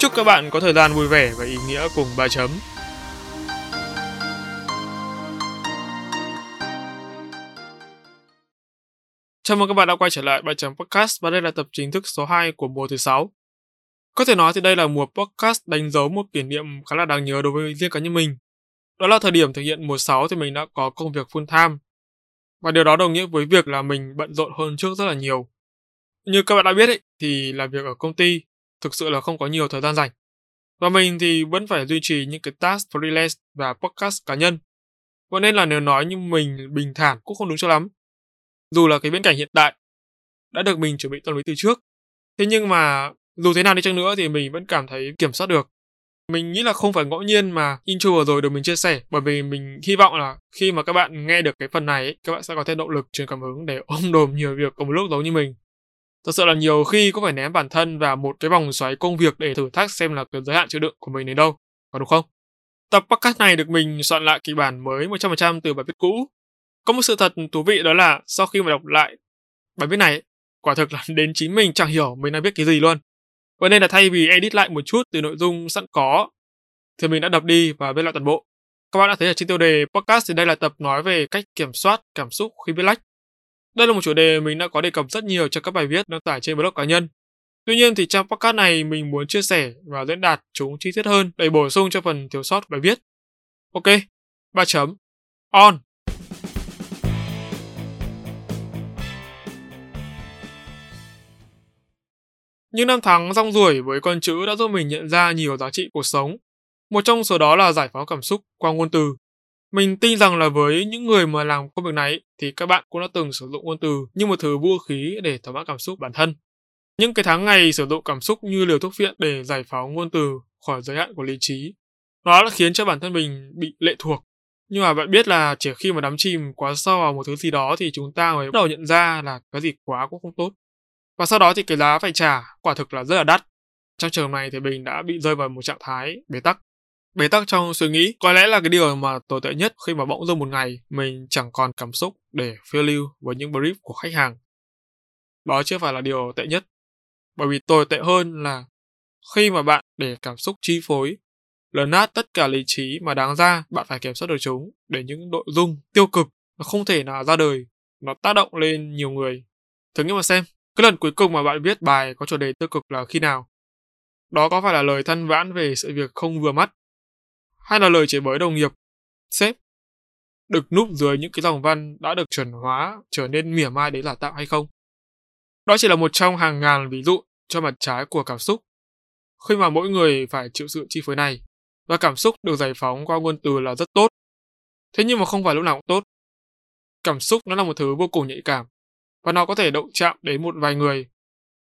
Chúc các bạn có thời gian vui vẻ và ý nghĩa cùng ba chấm. Chào mừng các bạn đã quay trở lại 3 chấm podcast và đây là tập chính thức số 2 của mùa thứ 6. Có thể nói thì đây là mùa podcast đánh dấu một kỷ niệm khá là đáng nhớ đối với riêng cá nhân mình. Đó là thời điểm thực hiện mùa 6 thì mình đã có công việc full time. Và điều đó đồng nghĩa với việc là mình bận rộn hơn trước rất là nhiều. Như các bạn đã biết ấy, thì làm việc ở công ty thực sự là không có nhiều thời gian rảnh. Và mình thì vẫn phải duy trì những cái task freelance và podcast cá nhân. Vậy nên là nếu nói như mình bình thản cũng không đúng cho lắm. Dù là cái viễn cảnh hiện tại đã được mình chuẩn bị tâm lý từ trước. Thế nhưng mà dù thế nào đi chăng nữa thì mình vẫn cảm thấy kiểm soát được. Mình nghĩ là không phải ngẫu nhiên mà intro vừa rồi được mình chia sẻ bởi vì mình hy vọng là khi mà các bạn nghe được cái phần này ấy, các bạn sẽ có thêm động lực truyền cảm hứng để ôm đồm nhiều việc cùng một lúc giống như mình. Thật sự là nhiều khi có phải ném bản thân vào một cái vòng xoáy công việc để thử thách xem là cái giới hạn chịu đựng của mình đến đâu, có đúng không? Tập podcast này được mình soạn lại kịch bản mới 100% từ bài viết cũ. Có một sự thật thú vị đó là sau khi mà đọc lại bài viết này, quả thực là đến chính mình chẳng hiểu mình đang viết cái gì luôn. Vậy nên là thay vì edit lại một chút từ nội dung sẵn có, thì mình đã đọc đi và viết lại toàn bộ. Các bạn đã thấy ở trên tiêu đề podcast thì đây là tập nói về cách kiểm soát cảm xúc khi viết lách. Đây là một chủ đề mình đã có đề cập rất nhiều trong các bài viết đăng tải trên blog cá nhân. Tuy nhiên thì trong podcast này mình muốn chia sẻ và diễn đạt chúng chi tiết hơn để bổ sung cho phần thiếu sót bài viết. Ok, 3 chấm. On. Những năm tháng rong ruổi với con chữ đã giúp mình nhận ra nhiều giá trị cuộc sống. Một trong số đó là giải phóng cảm xúc qua ngôn từ. Mình tin rằng là với những người mà làm công việc này thì các bạn cũng đã từng sử dụng ngôn từ như một thứ vũ khí để thỏa mãn cảm xúc bản thân. Những cái tháng ngày sử dụng cảm xúc như liều thuốc viện để giải phóng ngôn từ khỏi giới hạn của lý trí. Nó đã khiến cho bản thân mình bị lệ thuộc. Nhưng mà bạn biết là chỉ khi mà đắm chìm quá sâu vào một thứ gì đó thì chúng ta mới bắt đầu nhận ra là cái gì quá cũng không tốt. Và sau đó thì cái giá phải trả quả thực là rất là đắt. Trong trường này thì mình đã bị rơi vào một trạng thái bế tắc. Bế tắc trong suy nghĩ có lẽ là cái điều mà tồi tệ nhất khi mà bỗng dưng một ngày mình chẳng còn cảm xúc để phiêu lưu với những brief của khách hàng. Đó chưa phải là điều tệ nhất. Bởi vì tồi tệ hơn là khi mà bạn để cảm xúc chi phối, lấn át tất cả lý trí mà đáng ra bạn phải kiểm soát được chúng để những nội dung tiêu cực nó không thể nào ra đời, nó tác động lên nhiều người. Thử nghĩ mà xem, cái lần cuối cùng mà bạn viết bài có chủ đề tiêu cực là khi nào? Đó có phải là lời than vãn về sự việc không vừa mắt hay là lời chửi bới đồng nghiệp, sếp, được núp dưới những cái dòng văn đã được chuẩn hóa trở nên mỉa mai đấy là tạo hay không. Đó chỉ là một trong hàng ngàn ví dụ cho mặt trái của cảm xúc. Khi mà mỗi người phải chịu sự chi phối này, và cảm xúc được giải phóng qua ngôn từ là rất tốt. Thế nhưng mà không phải lúc nào cũng tốt. Cảm xúc nó là một thứ vô cùng nhạy cảm, và nó có thể động chạm đến một vài người,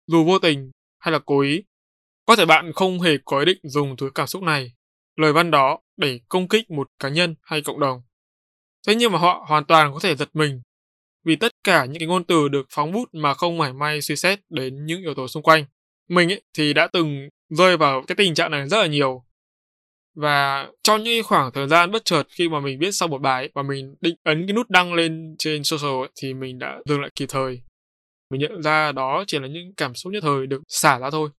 dù vô tình hay là cố ý. Có thể bạn không hề có ý định dùng thứ cảm xúc này lời văn đó để công kích một cá nhân hay cộng đồng. Thế nhưng mà họ hoàn toàn có thể giật mình vì tất cả những cái ngôn từ được phóng bút mà không mảy may suy xét đến những yếu tố xung quanh. Mình ấy, thì đã từng rơi vào cái tình trạng này rất là nhiều. Và trong những khoảng thời gian bất chợt khi mà mình viết xong một bài và mình định ấn cái nút đăng lên trên social ấy, thì mình đã dừng lại kịp thời. Mình nhận ra đó chỉ là những cảm xúc nhất thời được xả ra thôi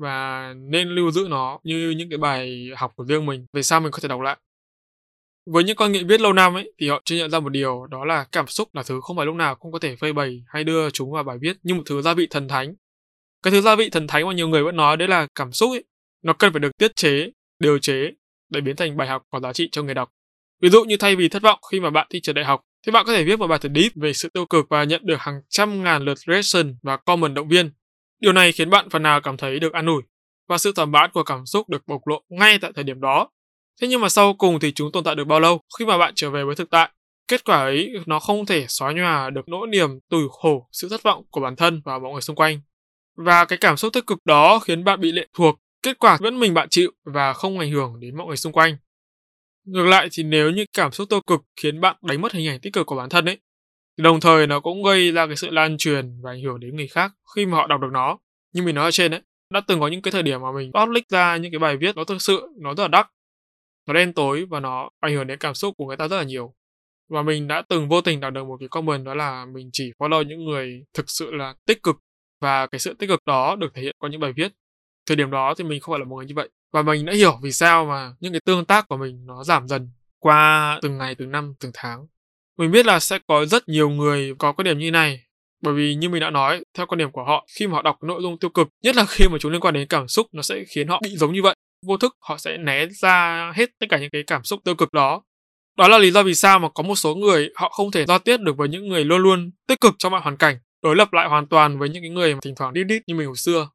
và nên lưu giữ nó như những cái bài học của riêng mình, về sau mình có thể đọc lại. Với những con nghiện viết lâu năm ấy, thì họ chưa nhận ra một điều, đó là cảm xúc là thứ không phải lúc nào cũng có thể phơi bày hay đưa chúng vào bài viết như một thứ gia vị thần thánh. Cái thứ gia vị thần thánh mà nhiều người vẫn nói đấy là cảm xúc ấy, nó cần phải được tiết chế, điều chế để biến thành bài học có giá trị cho người đọc. Ví dụ như thay vì thất vọng khi mà bạn thi trượt đại học, thì bạn có thể viết một bài thật deep về sự tiêu cực và nhận được hàng trăm ngàn lượt reaction và comment động viên. Điều này khiến bạn phần nào cảm thấy được an ủi và sự thỏa mãn của cảm xúc được bộc lộ ngay tại thời điểm đó. Thế nhưng mà sau cùng thì chúng tồn tại được bao lâu khi mà bạn trở về với thực tại? Kết quả ấy nó không thể xóa nhòa được nỗi niềm tủi khổ, sự thất vọng của bản thân và mọi người xung quanh. Và cái cảm xúc tích cực đó khiến bạn bị lệ thuộc kết quả vẫn mình bạn chịu và không ảnh hưởng đến mọi người xung quanh. Ngược lại thì nếu như cảm xúc tiêu cực khiến bạn đánh mất hình ảnh tích cực của bản thân ấy, đồng thời nó cũng gây ra cái sự lan truyền và ảnh hưởng đến người khác khi mà họ đọc được nó. Như mình nói ở trên ấy, đã từng có những cái thời điểm mà mình public ra những cái bài viết nó thực sự nó rất là đắt, nó đen tối và nó ảnh hưởng đến cảm xúc của người ta rất là nhiều. Và mình đã từng vô tình đọc được một cái comment đó là mình chỉ follow những người thực sự là tích cực và cái sự tích cực đó được thể hiện qua những bài viết. Thời điểm đó thì mình không phải là một người như vậy và mình đã hiểu vì sao mà những cái tương tác của mình nó giảm dần qua từng ngày, từng năm, từng tháng. Mình biết là sẽ có rất nhiều người có quan điểm như này bởi vì như mình đã nói, theo quan điểm của họ, khi mà họ đọc nội dung tiêu cực, nhất là khi mà chúng liên quan đến cảm xúc, nó sẽ khiến họ bị giống như vậy. Vô thức họ sẽ né ra hết tất cả những cái cảm xúc tiêu cực đó. Đó là lý do vì sao mà có một số người họ không thể giao tiếp được với những người luôn luôn tích cực trong mọi hoàn cảnh, đối lập lại hoàn toàn với những cái người mà thỉnh thoảng đít đít như mình hồi xưa.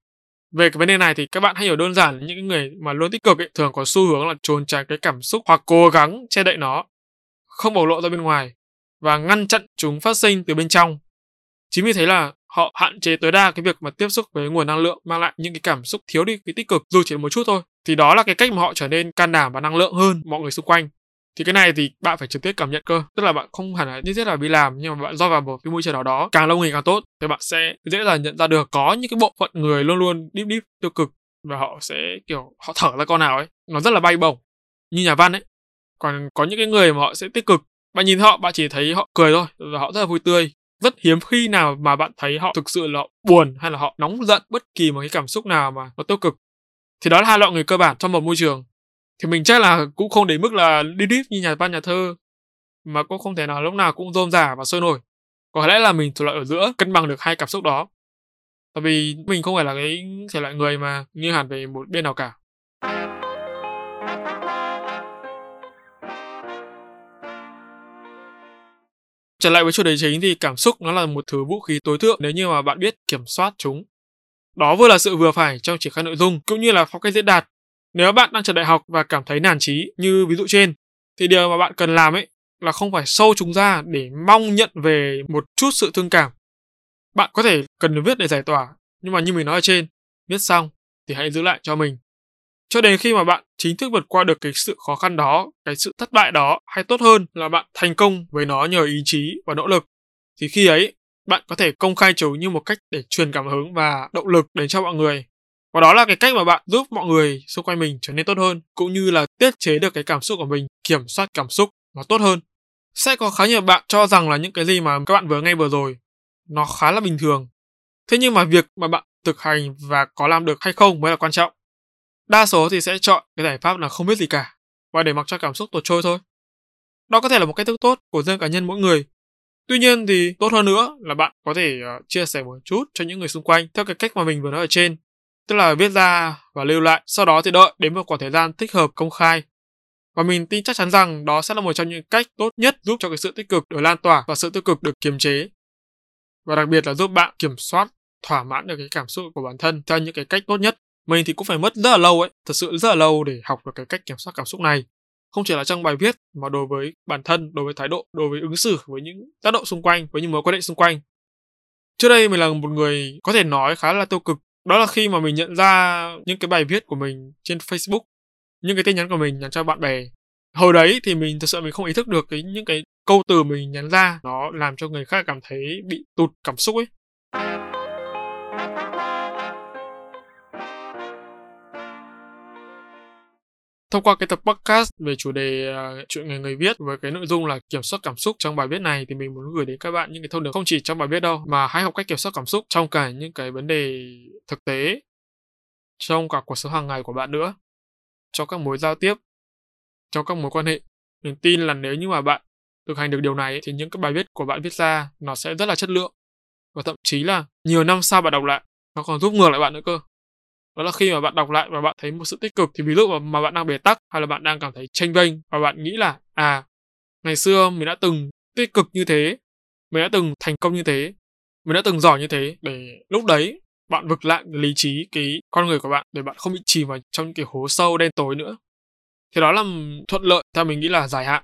Về cái vấn đề này thì các bạn hãy hiểu đơn giản những người mà luôn tích cực ấy, thường có xu hướng là trốn tránh cái cảm xúc hoặc cố gắng che đậy nó, không bộc lộ ra bên ngoài và ngăn chặn chúng phát sinh từ bên trong. Chính vì thế là họ hạn chế tối đa cái việc mà tiếp xúc với nguồn năng lượng, mang lại những cái cảm xúc thiếu đi, cái tích cực, dù chỉ một chút thôi. Thì đó là cái cách mà họ trở nên can đảm và năng lượng hơn mọi người xung quanh. Thì cái này thì bạn phải trực tiếp cảm nhận cơ. Tức là bạn không hẳn là nhất thiết là đi làm, nhưng mà bạn do vào một cái môi trường nào đó càng lâu ngày càng tốt, thì bạn sẽ dễ dàng nhận ra được có những cái bộ phận người luôn luôn deep deep, tiêu cực và họ sẽ, kiểu, họ thở ra con nào ấy nó rất là bay bổng, như nhà văn ấy còn có những cái người mà họ sẽ tích cực bạn nhìn họ bạn chỉ thấy họ cười thôi, và họ rất là vui tươi. Rất hiếm khi nào mà bạn thấy họ thực sự là buồn hay là họ nóng giận bất kỳ một cái cảm xúc nào mà nó tiêu cực. Thì đó là hai loại người cơ bản trong một môi trường. Thì mình chắc là cũng không đến mức là đi deep như nhà văn, nhà thơ, mà cũng không thể nào lúc nào cũng rôm rả và sôi nổi. Có lẽ là mình thuộc loại ở giữa, cân bằng được hai cảm xúc đó. Tại vì mình không phải là cái thể loại người mà nghiêng hẳn về một bên nào cả. Trở lại với chủ đề chính thì cảm xúc nó là một thứ vũ khí tối thượng nếu như mà bạn biết kiểm soát chúng. Đó vừa là sự vừa phải trong triển khai nội dung cũng như là phong cách diễn đạt. Nếu bạn đang trở đại học và cảm thấy nản trí như ví dụ trên thì điều mà bạn cần làm ấy là không phải sâu chúng ra để mong nhận về một chút sự thương cảm. Bạn có thể cần viết để giải tỏa, nhưng mà như mình nói ở trên, viết xong thì hãy giữ lại cho mình cho đến khi mà bạn chính thức vượt qua được cái sự khó khăn đó, cái sự thất bại đó, hay tốt hơn là bạn thành công với nó nhờ ý chí và nỗ lực, thì khi ấy bạn có thể công khai chúng như một cách để truyền cảm hứng và động lực đến cho mọi người. Và đó là cái cách mà bạn giúp mọi người xung quanh mình trở nên tốt hơn, cũng như là tiết chế được cái cảm xúc của mình, kiểm soát cảm xúc nó tốt hơn. Sẽ có khá nhiều bạn cho rằng là những cái gì mà các bạn vừa nghe vừa rồi nó khá là bình thường. Thế nhưng mà việc mà bạn thực hành và có làm được hay không mới là quan trọng. Đa số thì sẽ chọn cái giải pháp là không biết gì cả và để mặc cho cảm xúc tuột trôi thôi. Đó có thể là một cách thức tốt của riêng cá nhân mỗi người. Tuy nhiên thì tốt hơn nữa là bạn có thể ờ, chia sẻ một chút cho những người xung quanh theo cái cách mà mình vừa nói ở trên. Tức là viết ra và lưu lại, sau đó thì đợi đến một khoảng thời gian thích hợp công khai. Và mình tin chắc chắn rằng đó sẽ là một trong những cách tốt nhất giúp cho cái sự tích cực được lan tỏa và sự tiêu cực được kiềm chế. Và đặc biệt là giúp bạn kiểm soát, thỏa mãn được cái cảm xúc của bản thân theo những cái cách tốt nhất mình thì cũng phải mất rất là lâu ấy, thật sự rất là lâu để học được cái cách kiểm soát cảm xúc này. Không chỉ là trong bài viết mà đối với bản thân, đối với thái độ, đối với ứng xử với những tác động xung quanh, với những mối quan hệ xung quanh. Trước đây mình là một người có thể nói khá là tiêu cực. Đó là khi mà mình nhận ra những cái bài viết của mình trên Facebook, những cái tin nhắn của mình nhắn cho bạn bè. Hồi đấy thì mình thật sự mình không ý thức được cái những cái câu từ mình nhắn ra nó làm cho người khác cảm thấy bị tụt cảm xúc ấy. Thông qua cái tập podcast về chủ đề uh, chuyện nghề người viết với cái nội dung là kiểm soát cảm xúc trong bài viết này thì mình muốn gửi đến các bạn những cái thông điệp không chỉ trong bài viết đâu mà hãy học cách kiểm soát cảm xúc trong cả những cái vấn đề thực tế trong cả cuộc sống hàng ngày của bạn nữa. Trong các mối giao tiếp trong các mối quan hệ. Mình tin là nếu như mà bạn thực hành được điều này thì những cái bài viết của bạn viết ra nó sẽ rất là chất lượng. Và thậm chí là nhiều năm sau bạn đọc lại nó còn giúp ngược lại bạn nữa cơ đó là khi mà bạn đọc lại và bạn thấy một sự tích cực thì vì lúc mà, mà bạn đang bế tắc hay là bạn đang cảm thấy tranh vênh và bạn nghĩ là à ngày xưa mình đã từng tích cực như thế mình đã từng thành công như thế mình đã từng giỏi như thế để lúc đấy bạn vực lại lý trí cái con người của bạn để bạn không bị chìm vào trong những cái hố sâu đen tối nữa. Thì đó là thuận lợi theo mình nghĩ là dài hạn.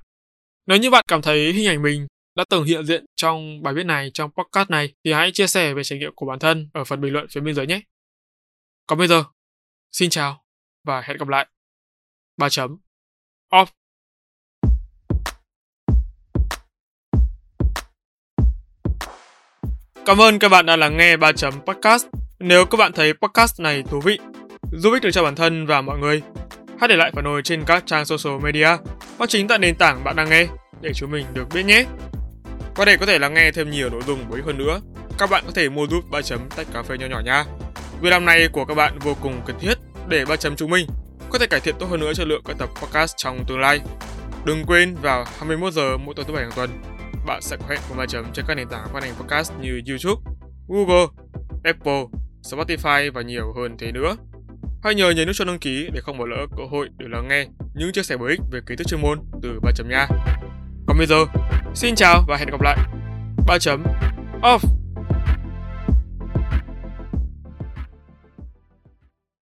Nếu như bạn cảm thấy hình ảnh mình đã từng hiện diện trong bài viết này trong podcast này thì hãy chia sẻ về trải nghiệm của bản thân ở phần bình luận phía bên dưới nhé còn bây giờ, xin chào và hẹn gặp lại. 3 chấm. Off. Cảm ơn các bạn đã lắng nghe 3 chấm podcast. Nếu các bạn thấy podcast này thú vị, giúp ích được cho bản thân và mọi người, hãy để lại phản hồi trên các trang social media hoặc chính tại nền tảng bạn đang nghe để chúng mình được biết nhé. Và để có thể lắng nghe thêm nhiều nội dung bổ ích hơn nữa, các bạn có thể mua giúp 3 chấm tách cà phê nhỏ nhỏ nha. Việc làm này của các bạn vô cùng cần thiết để ba chấm chúng mình có thể cải thiện tốt hơn nữa chất lượng các tập podcast trong tương lai. Đừng quên vào 21 giờ mỗi tối thứ bảy hàng tuần, bạn sẽ có hẹn cùng ba chấm trên các nền tảng phát hành podcast như YouTube, Google, Apple, Spotify và nhiều hơn thế nữa. Hãy nhớ nhấn nút cho đăng ký để không bỏ lỡ cơ hội để lắng nghe những chia sẻ bổ ích về kiến thức chuyên môn từ ba chấm nha. Còn bây giờ, xin chào và hẹn gặp lại. ba chấm off.